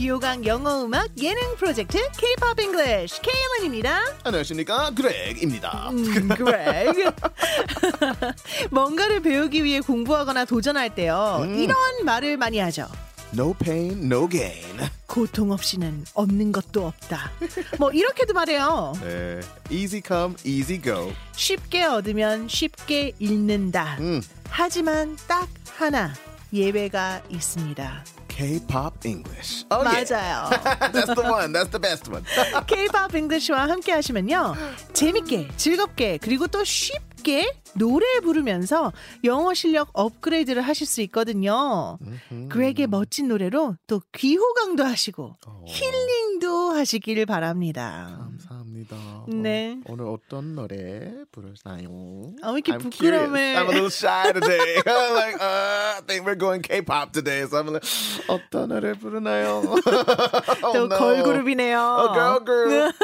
귀요강 영어 음악 예능 프로젝트 K-pop English 케일런입니다. 안녕하십니까 그렉입니다. 음, 그렉. 뭔가를 배우기 위해 공부하거나 도전할 때요. 음. 이런 말을 많이 하죠. No pain, no gain. 고통 없이는 얻는 것도 없다. 뭐 이렇게도 말해요. 네, easy come, easy go. 쉽게 얻으면 쉽게 잃는다. 음, 하지만 딱 하나 예외가 있습니다. K-pop English. Oh, yeah. 맞아요. That's the one. That's the best one. K-pop 잉글리시와 함께 하시면요. 재밌게, 즐겁게, 그리고 또 쉽게 노래 부르면서 영어 실력 업그레이드를 하실 수 있거든요. 그렉의 멋진 노래로 또 귀호강도 하시고 힐링도 하시길 바랍니다. 감사합니다. 네. 어, 오늘 어떤 노래 부르나요? 아, 왜 이렇게 I'm curious. I'm a little shy today. I'm like, uh, I think we're going K-pop today. So I'm like, 어떤 노래 부르나요? oh, 또 no. 걸그룹이네요. A girl group.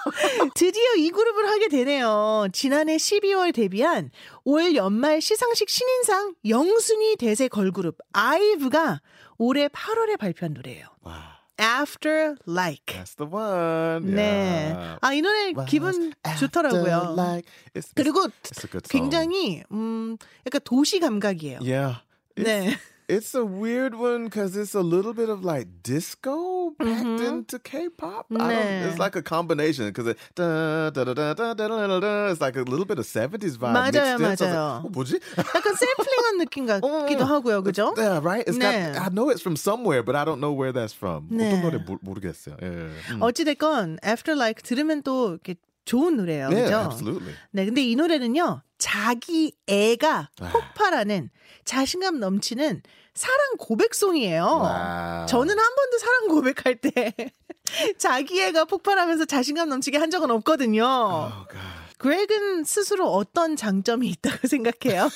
드디어 이 그룹을 하게 되네요. 지난해 12월 데뷔한 올 연말 시상식 신인상 영순위 대세 걸그룹 아이브가 올해 8월에 발표한 노래예요. Wow. After Like. That's the one. 네. Yeah. 아, 이 노래 기분 좋더라고요. Like, it's, 그리고 it's good song. 굉장히 음 약간 도시 감각이에요. Yeah. It's, 네. It's a weird one because it's a little bit of like disco packed mm-hmm. into K-pop. Nah. it's like a combination because it, it's like a little bit of 70s vibe. 맞아요, mixed in. 맞아요. So like, 어, 뭐지? 약간 샘플링한 느낌 같기도 하고요, 그죠? Yeah, right. It's 네. got, I know it's from somewhere, but I don't know where that's from. 네. 어떤 노래 모르, 모르겠어요. 예, 음. 어찌됐건 After Like 들으면 또 이렇게 좋은 노래예요, yeah, Absolutely. 네, 근데 이 노래는요. 자기 애가 아. 폭발하는 자신감 넘치는 사랑 고백송이에요. 와. 저는 한 번도 사랑 고백할 때 자기 애가 폭발하면서 자신감 넘치게 한 적은 없거든요. Oh. 그렉은 스스로 어떤 장점이 있다고 생각해요?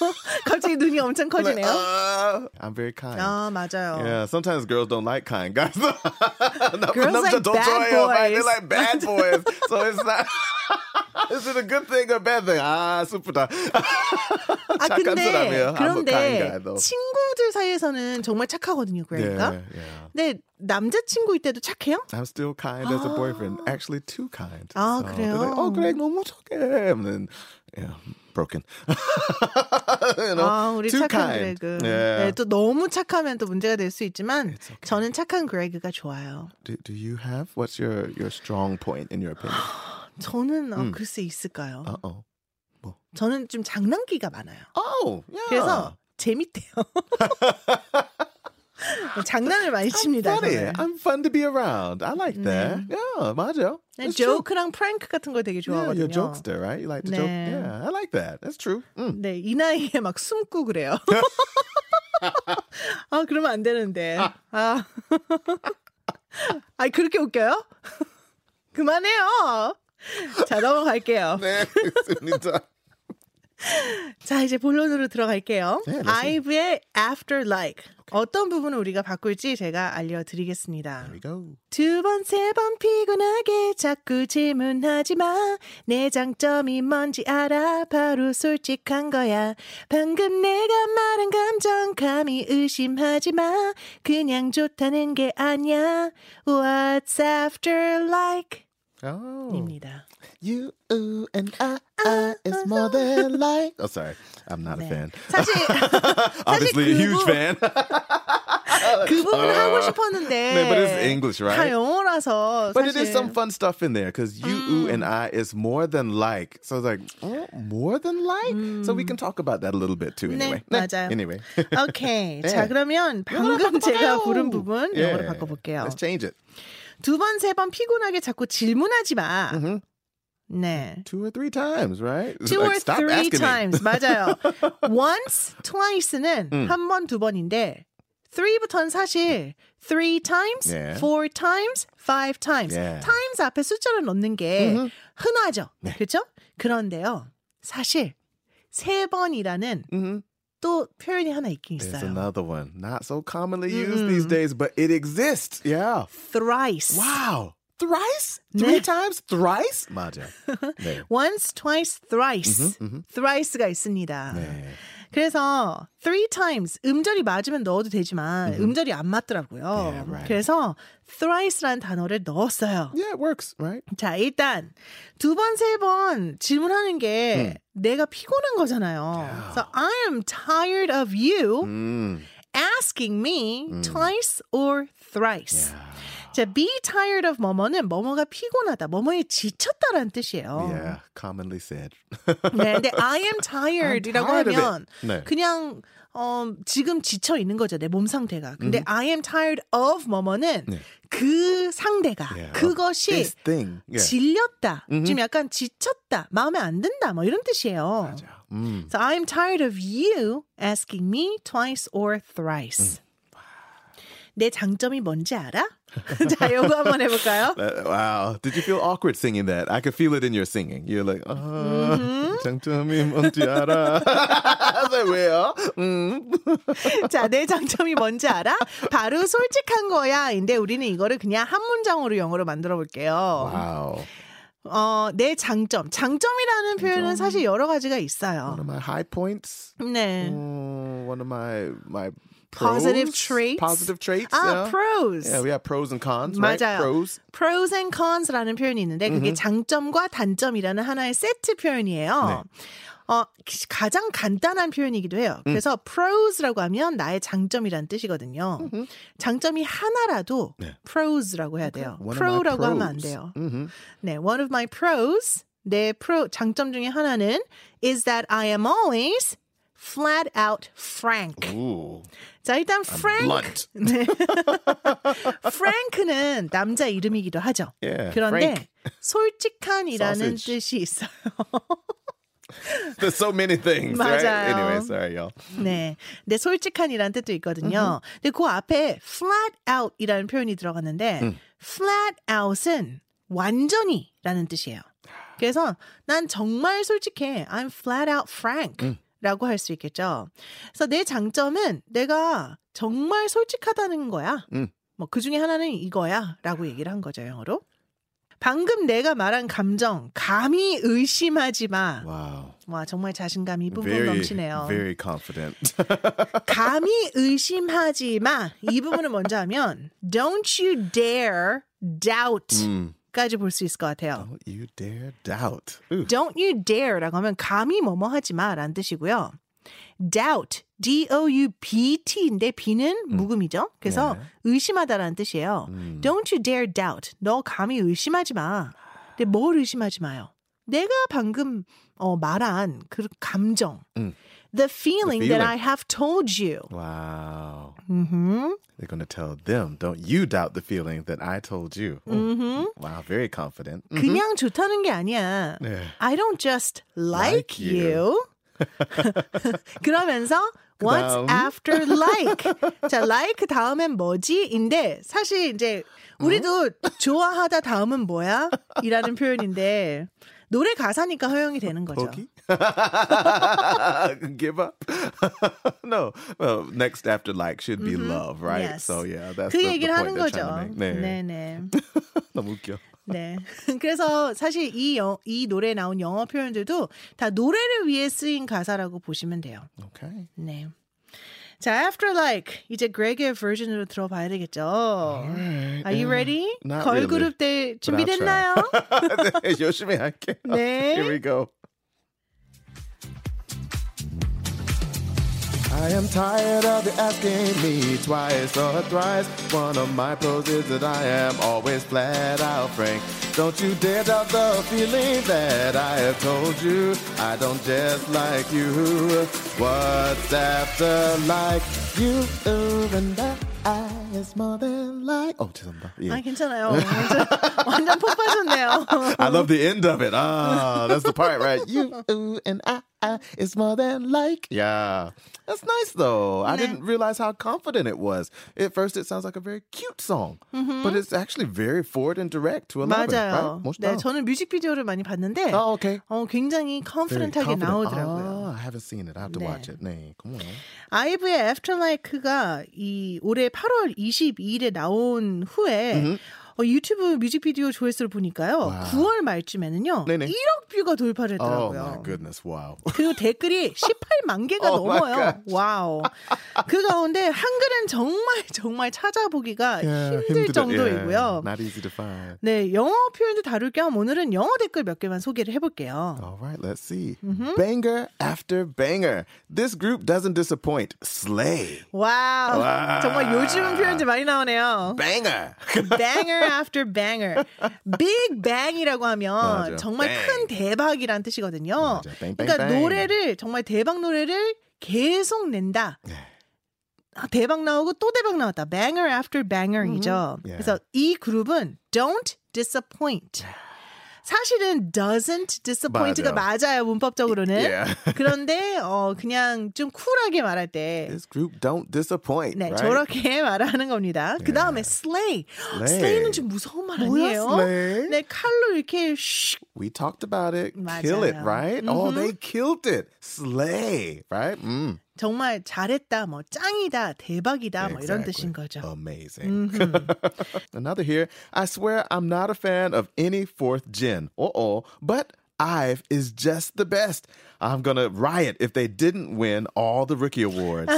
갑자기 눈이 엄청 Like, 커지네요. uh, I'm very kind. 아, 맞아요. Yeah, sometimes girls don't like kind guys. Girls like bad. Like, boys. like bad boys. So it's not. Is it a good thing or bad thing? 아, 슬프다. 아, 근데, 그런데. 친구들 사이에서는 정말 착하거든요, 그러니까. Yeah, yeah. 근데 남자친구일 때도 착해요? I'm still kind as a boyfriend. Actually, too kind. 아, So 그래요? Like, oh, Greg, 너무 착해. And then, yeah, broken. you know, 아, 우리 착한 kind. 그레그. Yeah. 네, 또 너무 착하면 또 문제가 될 수 있지만 okay. 저는 착한 그레그가 좋아요. Do, do you have? What's your, your strong point in your opinion? 저는 어, 음. 글쎄 있을까요? Uh-oh. 저는 좀 장난기가 많아요. Oh, yeah. 그래서 재밌대요. 장난을 많이 칩니다. funny. 저는. I'm fun to be around. I like that. Yeah, 맞아. 네, It's true. 조크랑 프랭크 같은 걸 되게 Yeah, you're 좋아하거든요. jokester, right? You like to joke. 네. Yeah, I like that. That's true. Mm. 네, 이 나이에 막 숨고 그래요. 아, 그러면 안 되는데. 아. 아, 그렇게 웃겨요? 그만해요. 자, 넘어갈게요. 네, 알겠습니다. 자, 이제 본론으로 들어갈게요. 네. 아이브의 After Like. 어떤 부분을 우리가 바꿀지 제가 알려드리겠습니다. There we go. 두 번, 세 번 피곤하게 자꾸 질문하지 마. 내 장점이 뭔지 알아. 바로 솔직한 거야. 방금 내가 말한 감정 감히 의심하지 마. 그냥 좋다는 게 아니야. What's after like? Oh. 입니다. You, ooh, and I, I is more than like. Oh, sorry. I'm not a 네. fan. 사실 Obviously, a 그 huge 부분- fan. 그 부분 하고 어. 싶었는데 네, but it's English, 다 right? 영어라서 But it is 사실 some fun stuff in there because you, ooh, and I is more than like. So it's like, oh, more than like? So we can talk about that a little bit too, 네, anyway. 맞아요. Anyway. 오케이. 네. 자, 그러면 방금 제가 부른 부분 영어로 Yeah. 바꿔볼게요. Let's change it. 두 번, 세 번 피곤하게 자꾸 질문하지 마. Mhm. 네. Two or three times, right? Two Like, or stop three times. 맞아요. Once, twice는 음. 한 번, 두 번인데 three부터는 사실 three times, 네. four times, five times. 네. times 앞에 숫자를 넣는 게 음흠. 흔하죠. 네. 그렇죠? 그런데요. 사실 세 번이라는 Mhm. 또 표현이 하나 있긴 There's 있어요. another one. Not so commonly used Mm-mm. these days, but it exists. Yeah. thrice. Wow. Thrice? Three 네. times? Thrice? 맞아. 네. Once, twice, thrice. 음흠, 음흠. thrice가 있습니다. 네. 그래서 three times 음절이 맞으면 넣어도 되지만 음절이 안 맞더라고요. Yeah, right. 그래서 thrice라는 단어를 넣었어요. Yeah, it works, right? 자, 일단 두 번, 세 번 질문하는 게 내가 피곤한 거잖아요. So I am tired of you Mm. asking me twice or thrice. 자, be tired of 뭐뭐는 뭐뭐가 피곤하다, 뭐뭐에 지쳤다라는 뜻이에요. Yeah, commonly said. 네, 근데 I am tired이라고. 하면 네. 그냥 어, 지금 지쳐 있는 거죠, 내 몸 상태가. 근데 I am tired of 뭐뭐는 네. 그 상대가 Yeah, 그것이. Yeah. 질렸다, 좀 약간 지쳤다, 마음에 안 든다, 뭐 이런 뜻이에요. Mm. So I'm tired of you asking me twice or thrice. 내 장점이 뭔지 알아? 자, 요거 한번 해볼까요? Uh, wow. Did you feel awkward singing that? I could feel it in your singing. You're like, ah, Mm-hmm. 장점이 뭔지 알아. 왜요? 음. 자, 내 장점이 뭔지 알아? 바로 솔직한 거야. 인데 우리는 이거를 그냥 한 문장으로 영어로 만들어 볼게요. Wow. 어, 내 장점. 장점이라는 표현은 사실 여러 가지가 One 있어요. of my high points. 네. Mm, one of my my Positive traits. Positive traits. 아, yeah. pros. Yeah, we have pros and cons, right? 맞아요. Pros. pros and cons라는 표현이 있는데 그게 장점과 단점이라는 하나의 세트 표현이에요. 어, 가장 간단한 표현이기도 해요. 그래서 pros라고 하면 나의 장점이란 뜻이거든요. 장점이 하나라도 네. pros라고 해야 돼요. My pro라고 하면 안. 돼요. Mm-hmm. 네, one of my pros, 내 프로 장점 중에 하나는 is that I am always flat out frank. Ooh. 자, 일단 frank. 네. frank는 남자 이름이기도 하죠. Yeah, 그런데 frank. 솔직한이라는 Sausage. 뜻이 있어요. There's so many things, right? 맞아요. Anyway, sorry, y'all. 네. 근데 솔직한이라는 뜻도 있거든요. 근데 그 앞에 flat out이라는 표현이 들어갔는데 flat out은 완전히라는 뜻이에요. 그래서 난 정말 솔직해. I'm flat out frank. 라고 할 수 있겠죠. 그래서 내 장점은 내가 정말 솔직하다는 거야. 음. 뭐그 중에 하나는 이거야. 라고 얘기를 한 거죠, 영어로. 방금 내가 말한 감정, 감히 의심하지 마. Wow. 와, 정말 자신감이 뿜뿜 Very, 넘치네요. very confident. 감히 의심하지 마. 이 부분을 먼저 하면 don't you dare doubt Mm. 까지 볼 수 있을 것 같아요. Don't you dare doubt. Ooh. don't you dare라고 하면 감히 뭐뭐 하지 마라는 뜻이고요. doubt, D-O-U-B-T인데 B는 묵음이죠. 그래서 네. 의심하다라는 뜻이에요. don't you dare doubt. 너 감히 의심하지 마. 근데 뭘 의심하지 마요? 내가 방금 어, 말한 그 감정. 음. The feeling, that feeling. I have told you. Wow. 음. They're going to tell them, don't you doubt the feeling that I told you. Ooh. Wow, very confident. Mm. 그냥 좋다는 게 아니야. 네. I don't just like, Like you. you. 그러면서 what's 그다음? after like? 자, like 다음엔 뭐지?인데 사실 이제 우리도 좋아하다 다음은 뭐야? 이라는 표현인데 노래 가사니까 허용이 되는 거죠. Give up? no. Well, next after like should be love, right? Yes. So yeah, that's 그 the, the 얘기를 point 하는 거죠. make. 네. 네 네. 너무 웃겨. 네. 그래서 사실 이, 영, 이 노래에 나온 영어 표현들도 다 노래를 위해 쓰인 가사라고 보시면 돼요. Okay. 네. 자, after like 이제 그레이의 버전으로 들어봐야 되겠죠. Are you ready? Not 걸그룹 때 준비됐나요? 네, 열심히 할게. 네. Here we go. I am tired of you asking me twice or thrice. One of my pros is that I am always flat out frank. Don't you dare doubt the feeling that I have told you. I don't just like you. What's after like you and I is more than like. Oh, 죄송합니다. 예. 아, 괜찮아요. 완전, 완전 폭 빠졌네요. I love the end of it. Ah, that's the part, right? You ooh, and I, I is more than like. Yeah. That's nice though. I didn't realize how confident it was. At first, it sounds like a very cute song, but it's actually very forward and direct to 11. 맞아요. Right? 멋있다. 네, 저는 뮤직비디오를 많이 봤는데 Oh, okay. 어, 굉장히 Very 컨피던트하게 confident. 나오더라고요. Ah, I haven't seen it. I have to 네. watch it. 네, come on. 아이브의 Afterlike가 이 올해 8월 22일에 나온 후에 어, 유튜브 뮤직비디오 조회수를 보니까요. 와우. 9월 말쯤에는요. 네네. 1억 뷰가 돌파를 Oh 했더라고요. my goodness! Wow. 그리고 댓글이 18만 개가 Oh 넘어요. 와우. 그 가운데 한글은 정말 정말 찾아보기가 Yeah, 힘들 힘들어. 정도이고요. Yeah, not easy to find. 네, 영어 표현도 다룰 겸 오늘은 영어 댓글 몇 개만 소개를 해볼게요. All right, let's see. Mm-hmm. Banger after banger. This group doesn't disappoint. Slay. 와우. 와. 정말 요즘 표현들 많이 나오네요. Banger. banger after banger. big bang이라고 하면 맞아. 정말 bang. 큰 대박이란 뜻이거든요. 맞아. bang, bang, 그러니까 bang. 노래를 정말 대박 노래를 계속 낸다. 네. 아, 대박 나오고 또 대박 나왔다. banger after banger이죠. 음. Yeah. 그래서 이 그룹은 don't disappoint. 사실은 doesn't disappoint가 맞아요 문법적으로는. Yeah. 그런데 어 그냥 좀 쿨하게 말할 때 This group don't disappoint. 네, right? 저렇게 말하는 겁니다. 그 다음에 slay. Slay. slay는 좀 무서운 말 아니에요? slay? 네, 칼로 이렇게 슉. We talked about it. Kill it, 맞아요. right? Oh, they killed it. Slay, right? Mm. 정말 잘했다, 뭐 짱이다, 대박이다, 뭐 이런 Exactly. 뜻인 거죠. Amazing. Another here. I swear I'm not a fan of any fourth gen. Uh oh. But Ive is just the best. I'm gonna riot if they didn't win all the rookie awards.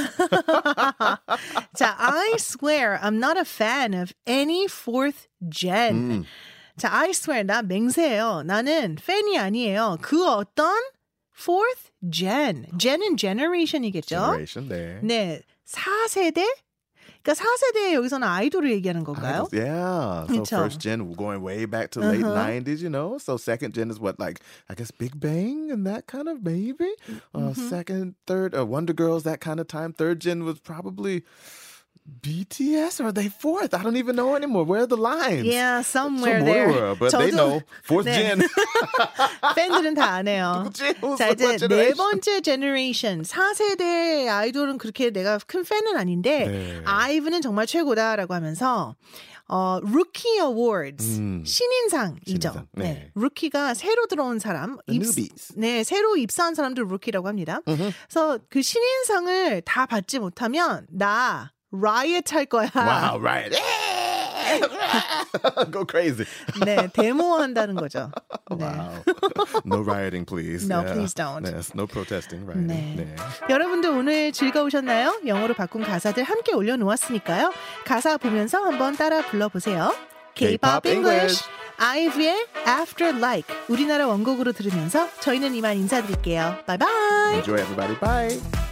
자, I swear I'm not a fan of any fourth gen. 자, I swear 나 맹세해요. 나는 팬이 아니에요. 그 어떤 fourth gen. gen은 generation이겠죠? Generation there. 네, 4세대? 그러니까 4세대 여기서는 아이돌을 얘기하는 건가요? Idols, Yeah. So 그쵸. first gen going way back to late Uh-huh. 90s, you know. So second gen is what like I guess Big Bang and that kind of maybe. Uh, Mm-hmm. second, third, uh, Wonder Girls that kind of time. Third gen was probably BTS or are they fourth? I don't even know anymore. Where are the lines? Yeah, somewhere Some there. but they 저도- know fourth 네. gen. 팬들은 다 아네요. 누구지? 자 이제 네? 번째 제너레이션 4세대 아이돌은 그렇게 내가 큰 팬은 아닌데 네. 아이브는 정말 최고다라고 하면서 어 루키 어워드스 음. 신인상이죠. 신인상, 네. 네. 루키가 새로 들어온 사람 입-. 네, 새로 입사한 사람들 루키라고 합니다. 그래서 그 신인상을 다 받지 못하면 나 riot 할 거야. Wow, right. Go crazy. 네, 데모한다는 거죠. 네. Wow. no rioting, please. No, please don't. Yes, no protesting, rioting. 네. 네. 여러분들 오늘 즐거우셨나요? 영어로 바꾼 가사들 함께 올려놓았으니까요. 가사 보면서 한번 따라 불러보세요. K-pop English. 아이브의 After Like 우리나라 원곡으로 들으면서 저희는 이만 인사드릴게요. 바이바이. Enjoy, everybody. Bye.